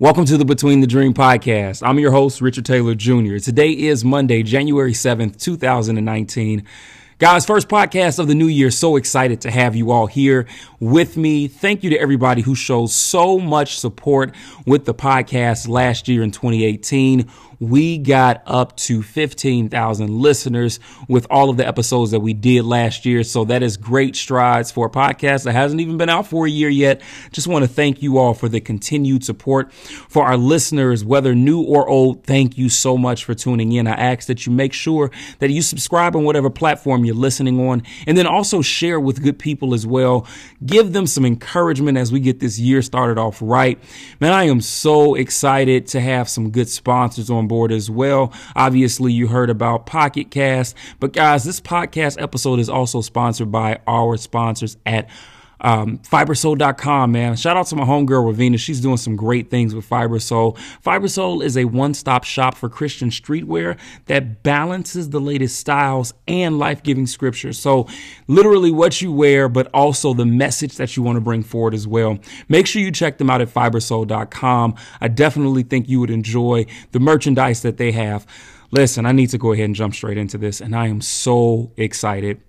Welcome to the Between the Dream podcast. I'm your host, Richard Taylor Jr. Today is Monday, January 7th, 2019. Guys, first podcast of the new year. So excited to have you all here with me. Thank you to everybody who shows so much support with the podcast last year in 2018 we got up to 15,000 listeners with all of the episodes that we did last year. So that is great strides for a podcast that hasn't even been out for a year yet. Just want to thank you all for the continued support. For our listeners, whether new or old, thank you so much for tuning in. I ask that you make sure that you subscribe on whatever platform you're listening on and then also share with good people as well. Give them some encouragement as we get this year started off right. Man, I am so excited to have some good sponsors on board as well. Obviously, you heard about Pocket Cast, but guys, this podcast episode is also sponsored by our sponsors at um, Fibersoul.com, man. Shout out to my homegirl, Ravina. She's doing some great things with Fibersoul. Fibersoul is a one stop shop for Christian streetwear that balances the latest styles and life giving scriptures. So, literally what you wear, but also the message that you want to bring forward as well. Make sure you check them out at Fibersoul.com. I definitely think you would enjoy the merchandise that they have. Listen, I need to go ahead and jump straight into this, and I am so excited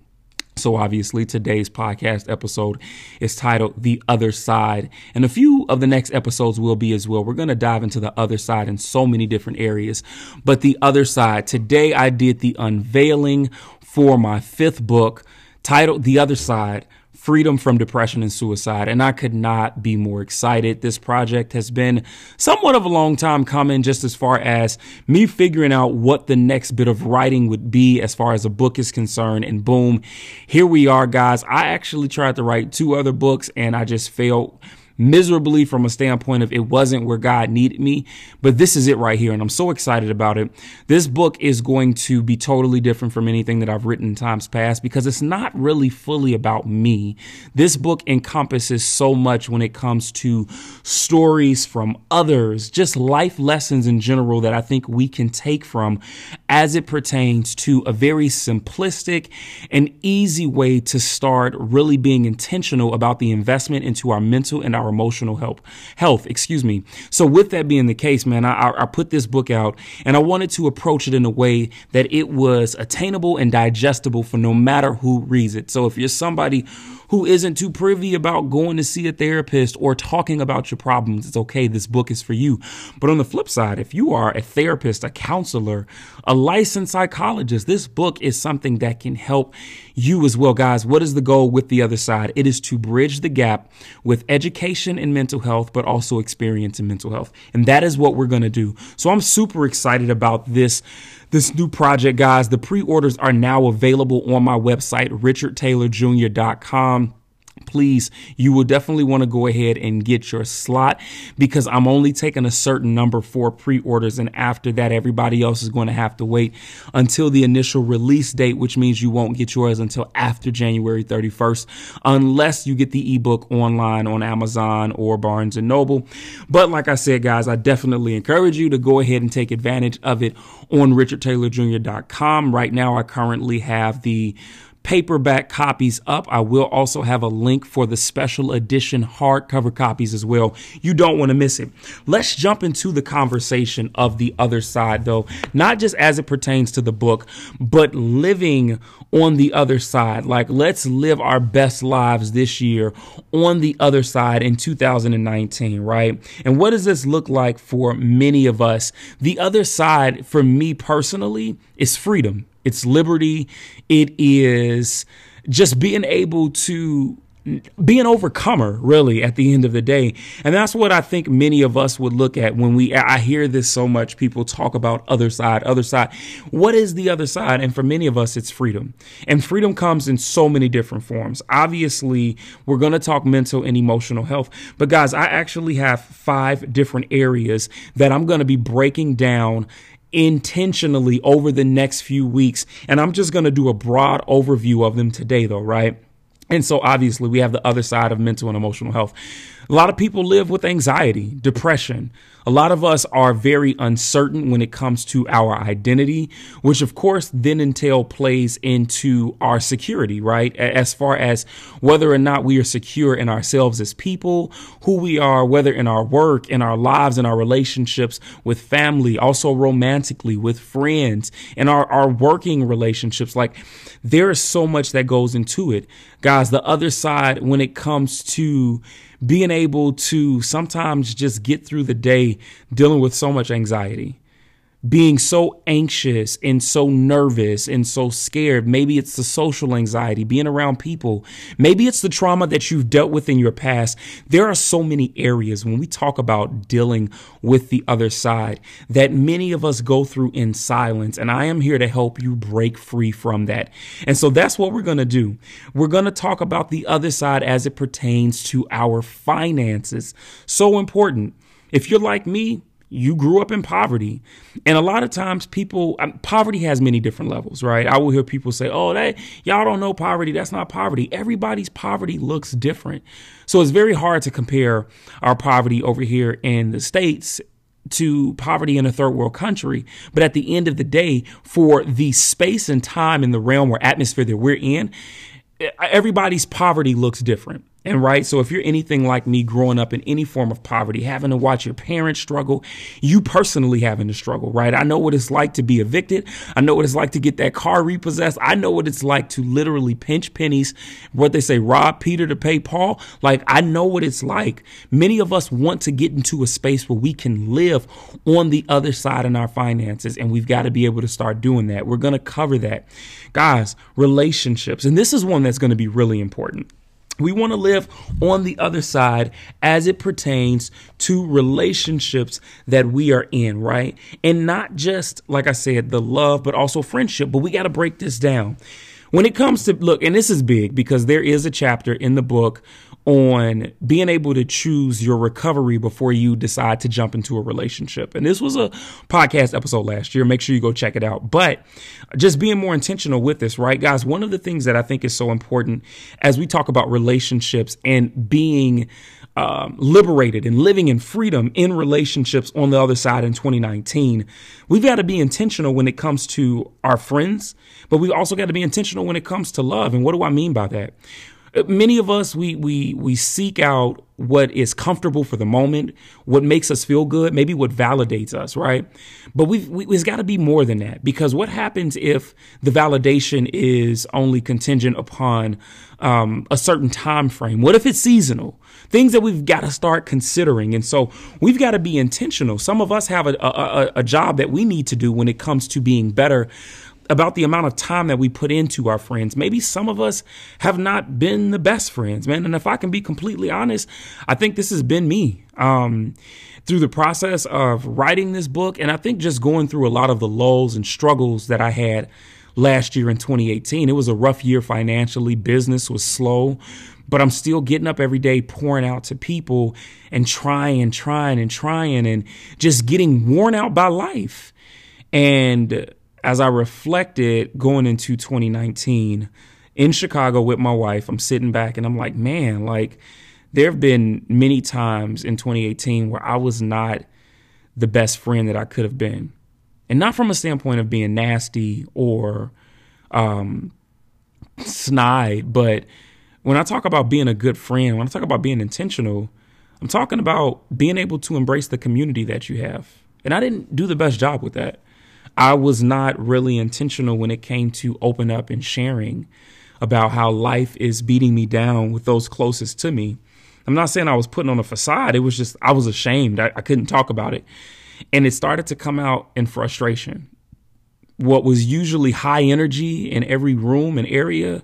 so, obviously, today's podcast episode is titled The Other Side. And a few of the next episodes will be as well. We're going to dive into the other side in so many different areas. But the other side, today I did the unveiling for my fifth book titled The Other Side freedom from depression and suicide. And I could not be more excited. This project has been somewhat of a long time coming, just as far as me figuring out what the next bit of writing would be as far as a book is concerned. And boom, here we are, guys. I actually tried to write two other books and I just failed miserably from a standpoint of it wasn't where God needed me, but this is it right here. And I'm so excited about it. This book is going to be totally different from anything that I've written in times past because it's not really fully about me. This book encompasses so much when it comes to stories from others, just life lessons in general that I think we can take from as it pertains to a very simplistic and easy way to start really being intentional about the investment into our mental and our emotional health. Health, excuse me. So with that being the case, man, I, I put this book out and I wanted to approach it in a way that it was attainable and digestible for no matter who reads it. So if you're somebody who isn't too privy about going to see a therapist or talking about your problems, it's okay. This book is for you. But on the flip side, if you are a therapist, a counselor, a licensed psychologist, this book is something that can help you as well, guys. What is the goal with the other side? It is to bridge the gap with education in mental health, but also experience in mental health. And that is what we're going to do. So I'm super excited about this this new project, guys. The pre orders are now available on my website, richardtaylorjr.com please, you will definitely want to go ahead and get your slot because I'm only taking a certain number for pre orders. And after that, everybody else is going to have to wait until the initial release date, which means you won't get yours until after January 31st, unless you get the ebook online on Amazon or Barnes and Noble. But like I said, guys, I definitely encourage you to go ahead and take advantage of it on richardtaylorjr.com. Right now, I currently have the paperback copies up. I will also have a link for the special edition hardcover copies as well. You don't want to miss it. Let's jump into the conversation of the other side, though, not just as it pertains to the book, but living on the other side. Like, let's live our best lives this year on the other side in 2019, right? And what does this look like for many of us? The other side, for me personally, is freedom it's liberty. It is just being able to be an overcomer really at the end of the day. And that's what i think many of us would look at when we i hear this so much people talk about other side other side. What is the other side? And for many of us it's freedom. And freedom comes in so many different forms. Obviously we're going to talk mental and emotional health but guys i actually have five different areas that i'm going to be breaking down intentionally over the next few weeks. And I'm just going to do a broad overview of them today, though, right? And so obviously we have the other side of mental and emotional health. A lot of people live with anxiety, depression. A lot of us are very uncertain when it comes to our identity, which of course then entail plays into our security, right? As far as whether or not we are secure in ourselves as people, who we are, whether in our work, in our lives, in our relationships with family, also romantically with friends, and our, our working relationships. Like there is so much that goes into it. Guys, the other side when it comes to being able to sometimes just get through the day dealing with so much anxiety being so anxious and so nervous and so scared. Maybe it's the social anxiety, being around people. Maybe it's the trauma that you've dealt with in your past. There are so many areas when we talk about dealing with the other side that many of us go through in silence. And I am here to help you break free from that. And so that's what we're going to do. We're going to talk about the other side as it pertains to our finances. So important. If you're like me, you grew up in poverty. And a lot of times people, poverty has many different levels, right? I will hear people say, oh, that y'all don't know poverty. That's not poverty. Everybody's poverty looks different. So it's very hard to compare our poverty over here in the States to poverty in a third world country. But at the end of the day, for the space and time in the realm or atmosphere that we're in, everybody's poverty looks different. And right, so if you're anything like me growing up in any form of poverty, having to watch your parents struggle, you personally having to struggle, right? I know what it's like to be evicted. I know what it's like to get that car repossessed. I know what it's like to literally pinch pennies, what they say, rob Peter to pay Paul. Like, I know what it's like. Many of us want to get into a space where we can live on the other side in our finances, and we've got to be able to start doing that. We're going to cover that. Guys, relationships, and this is one that's going to be really important. We want to live on the other side as it pertains to relationships that we are in, right? And not just, like I said, the love, but also friendship. But we got to break this down. When it comes to, look, and this is big because there is a chapter in the book on being able to choose your recovery before you decide to jump into a relationship. And this was a podcast episode last year. Make sure you go check it out. But just being more intentional with this, right, guys? One of the things that I think is so important as we talk about relationships and being um, liberated and living in freedom in relationships on the other side in 2019, we've got to be intentional when it comes to our friends, but we've also got to be intentional when it comes to love. And what do I mean by that? Many of us we we we seek out what is comfortable for the moment what makes us feel good maybe what validates us right? But we've we, there's got to be more than that because what happens if the validation is only contingent upon um, a certain time frame what if it's seasonal? Things that we've got to start considering and so we've got to be intentional. Some of us have a, a, a job that we need to do when it comes to being better about the amount of time that we put into our friends. Maybe some of us have not been the best friends, man. And if I can be completely honest, I think this has been me. Um, through the process of writing this book, and I think just going through a lot of the lulls and struggles that I had last year in 2018. It was a rough year financially, business was slow, but I'm still getting up every day, pouring out to people and trying, and trying, and trying, and just getting worn out by life. And as I reflected going into 2019 in Chicago with my wife, I'm sitting back and I'm like, man, like there have been many times in 2018 where I was not the best friend that I could have been. And not from a standpoint of being nasty or um, snide, but when I talk about being a good friend, when I talk about being intentional, I'm talking about being able to embrace the community that you have. And I didn't do the best job with that. I was not really intentional when it came to open up and sharing about how life is beating me down with those closest to me. I'm not saying I was putting on a facade. It was just, I was ashamed. I, I couldn't talk about it. And it started to come out in frustration. What was usually high energy in every room and area,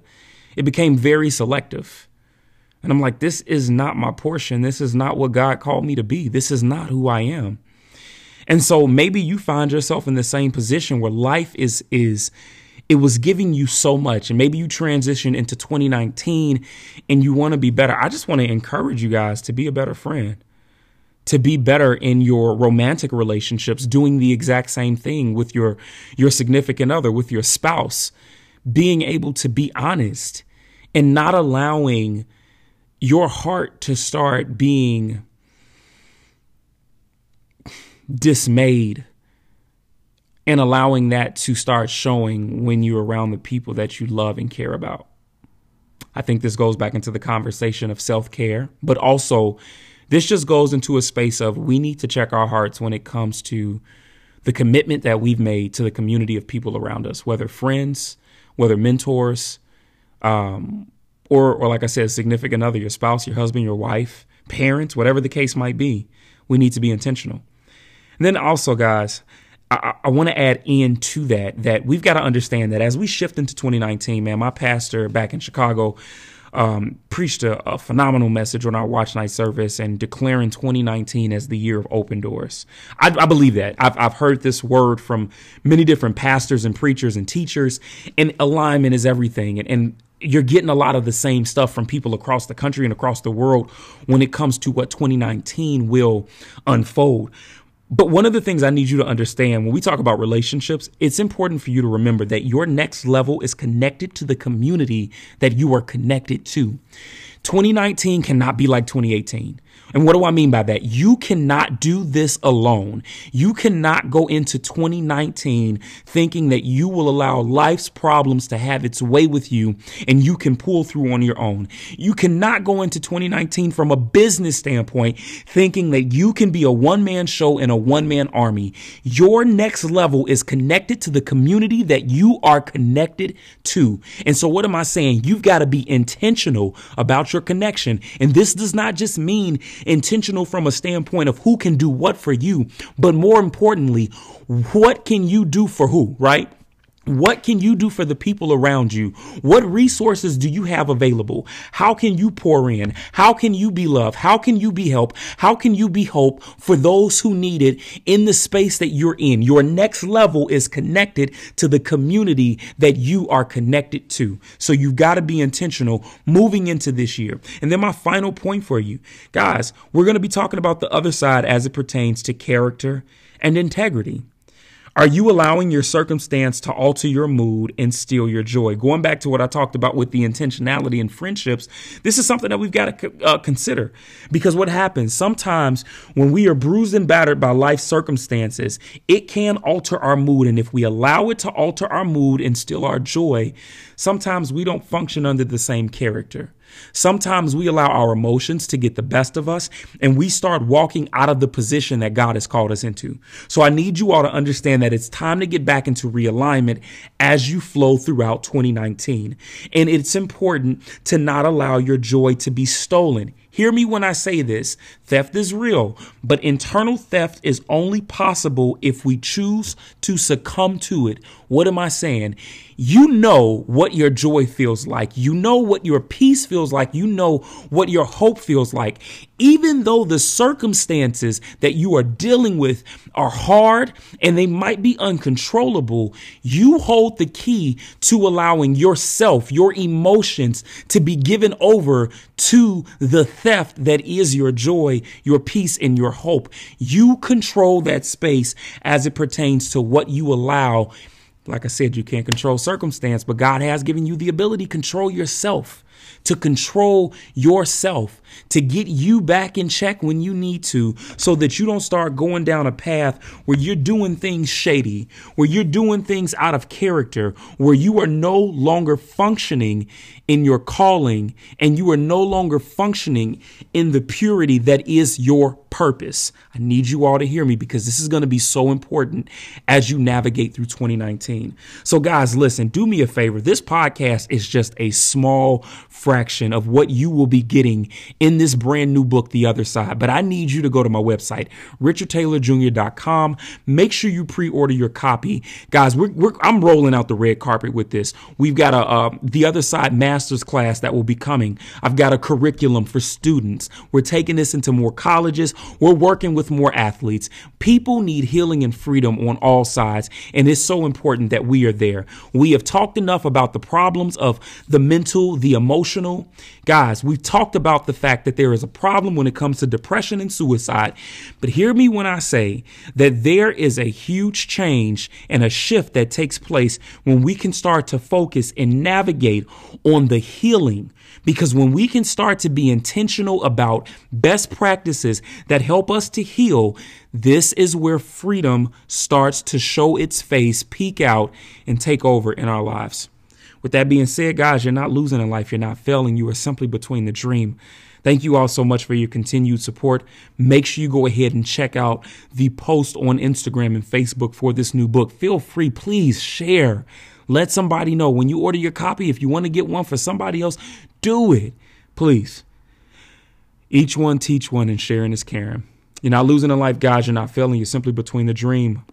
it became very selective. And I'm like, this is not my portion. This is not what God called me to be. This is not who I am. And so maybe you find yourself in the same position where life is is it was giving you so much and maybe you transition into 2019 and you want to be better. I just want to encourage you guys to be a better friend. To be better in your romantic relationships, doing the exact same thing with your your significant other, with your spouse, being able to be honest and not allowing your heart to start being dismayed and allowing that to start showing when you're around the people that you love and care about. I think this goes back into the conversation of self care, but also this just goes into a space of we need to check our hearts when it comes to the commitment that we've made to the community of people around us, whether friends, whether mentors, um, or, or like I said, significant other, your spouse, your husband, your wife, parents, whatever the case might be. We need to be intentional. And then also, guys, I, I want to add in to that that we've got to understand that as we shift into 2019, man, my pastor back in Chicago um, preached a, a, phenomenal message on our watch night service and declaring 2019 as the year of open doors. I, I believe that. I've, I've heard this word from many different pastors and preachers and teachers, and alignment is everything. And, and you're getting a lot of the same stuff from people across the country and across the world when it comes to what 2019 will unfold. But one of the things I need you to understand when we talk about relationships, it's important for you to remember that your next level is connected to the community that you are connected to. 2019 cannot be like 2018. And what do I mean by that? You cannot do this alone. You cannot go into 2019 thinking that you will allow life's problems to have its way with you and you can pull through on your own. You cannot go into 2019 from a business standpoint thinking that you can be a one man show in a one man army. Your next level is connected to the community that you are connected to. And so what am I saying? You've got to be intentional about your connection. And this does not just mean intentional from a standpoint of who can do what for you, but more importantly, what can you do for who, right? What can you do for the people around you? What resources do you have available? How can you pour in? How can you be love? How can you be help? How can you be hope for those who need it in the space that you're in? Your next level is connected to the community that you are connected to. So you've got to be intentional moving into this year. And then my final point for you guys, we're going to be talking about the other side as it pertains to character and integrity. Are you allowing your circumstance to alter your mood and steal your joy? Going back to what I talked about with the intentionality in friendships, this is something that we've got to uh, consider because what happens sometimes when we are bruised and battered by life circumstances, it can alter our mood. And if we allow it to alter our mood and steal our joy, sometimes we don't function under the same character. Sometimes we allow our emotions to get the best of us and we start walking out of the position that God has called us into. So I need you all to understand that it's time to get back into realignment as you flow throughout 2019. And it's important to not allow your joy to be stolen. Hear me when I say this. Theft is real, but internal theft is only possible if we choose to succumb to it. What am I saying? You know what your joy feels like. You know what your peace feels like. You know what your hope feels like. Even though the circumstances that you are dealing with are hard and they might be uncontrollable, you hold the key to allowing yourself, your emotions to be given over to the theft that is your joy, your peace, and your hope. You control that space as it pertains to what you allow like I said, you can't control circumstance, but God has given you the ability to control yourself to control yourself, to get you back in check when you need to, so that you don't start going down a path where you're doing things shady, where you're doing things out of character, where you are no longer functioning in your calling and you are no longer functioning in the purity that is your purpose. I need you all to hear me because this is going to be so important as you navigate through 2019. So, guys, listen, do me a favor. This podcast is just a small fraction of what you will be getting in this brand new book, The Other Side. But I need you to go to my website, richardtaylorjr.com. Make sure you pre-order your copy. Guys, we're, we're, I'm rolling out the red carpet with this. We've got a, uh, The Other Side master's class that will be coming. I've got a curriculum for students. We're taking this into more colleges. We're working with more athletes. People need healing and freedom on all sides. And it's so important that we are there. We have talked enough about the problems of the mental, the emotional, emotional. Guys, we've talked about the fact that there is a problem when it comes to depression and suicide. But hear me when I say that there is a huge change and a shift that takes place when we can start to focus and navigate on the healing. Because when we can start to be intentional about best practices that help us to heal, this is where freedom starts to show its face, peek out, and take over in our lives. With that being said, guys, you're not losing in life. You're not failing. You are simply between the dream. Thank you all so much for your continued support. Make sure you go ahead and check out the post on Instagram and Facebook for this new book. Feel free, please share. Let somebody know when you order your copy. If you want to get one for somebody else, do it. Please. Each one teach one and sharing is caring. You're not losing a life, guys. You're not failing. You're simply between the dream.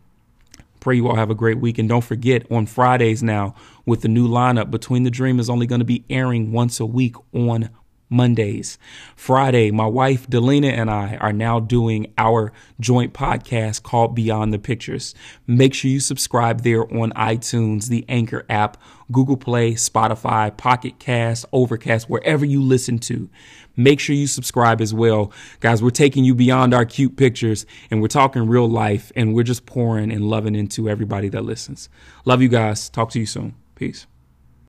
Pray you all have a great week. And don't forget, on Fridays now, with the new lineup, Between the Dream is only going to be airing once a week on Mondays. Friday, my wife Delina and I are now doing our joint podcast called Beyond the Pictures. Make sure you subscribe there on iTunes, the Anchor app, Google Play, Spotify, Pocket Cast, Overcast, wherever you listen to. Make sure you subscribe as well. Guys, we're taking you beyond our cute pictures and we're talking real life and we're just pouring and loving into everybody that listens. Love you guys. Talk to you soon. Peace.